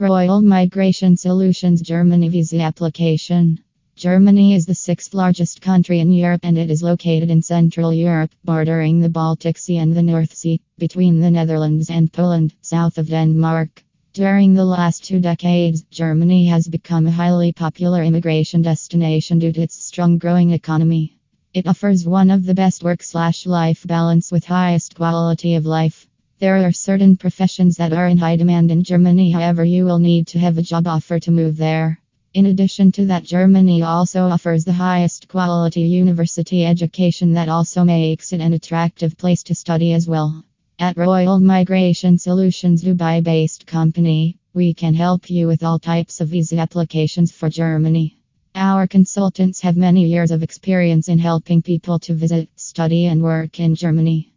Royal Migration Solutions Germany Visa Application. Germany is the sixth largest country in Europe and it is located in Central Europe, bordering the Baltic Sea and the North Sea, between the Netherlands and Poland, south of Denmark. During the last two decades, Germany has become a highly popular immigration destination due to its strong growing economy. It offers one of the best work slash life balance with highest quality of life. There are certain professions that are in high demand in Germany, however, you will need to have a job offer to move there. In addition to that, Germany also offers the highest quality university education that also makes it an attractive place to study as well. At Royal Migration Solutions Dubai based company, we can help you with all types of visa applications for Germany. Our consultants have many years of experience in helping people to visit, study, and work in Germany.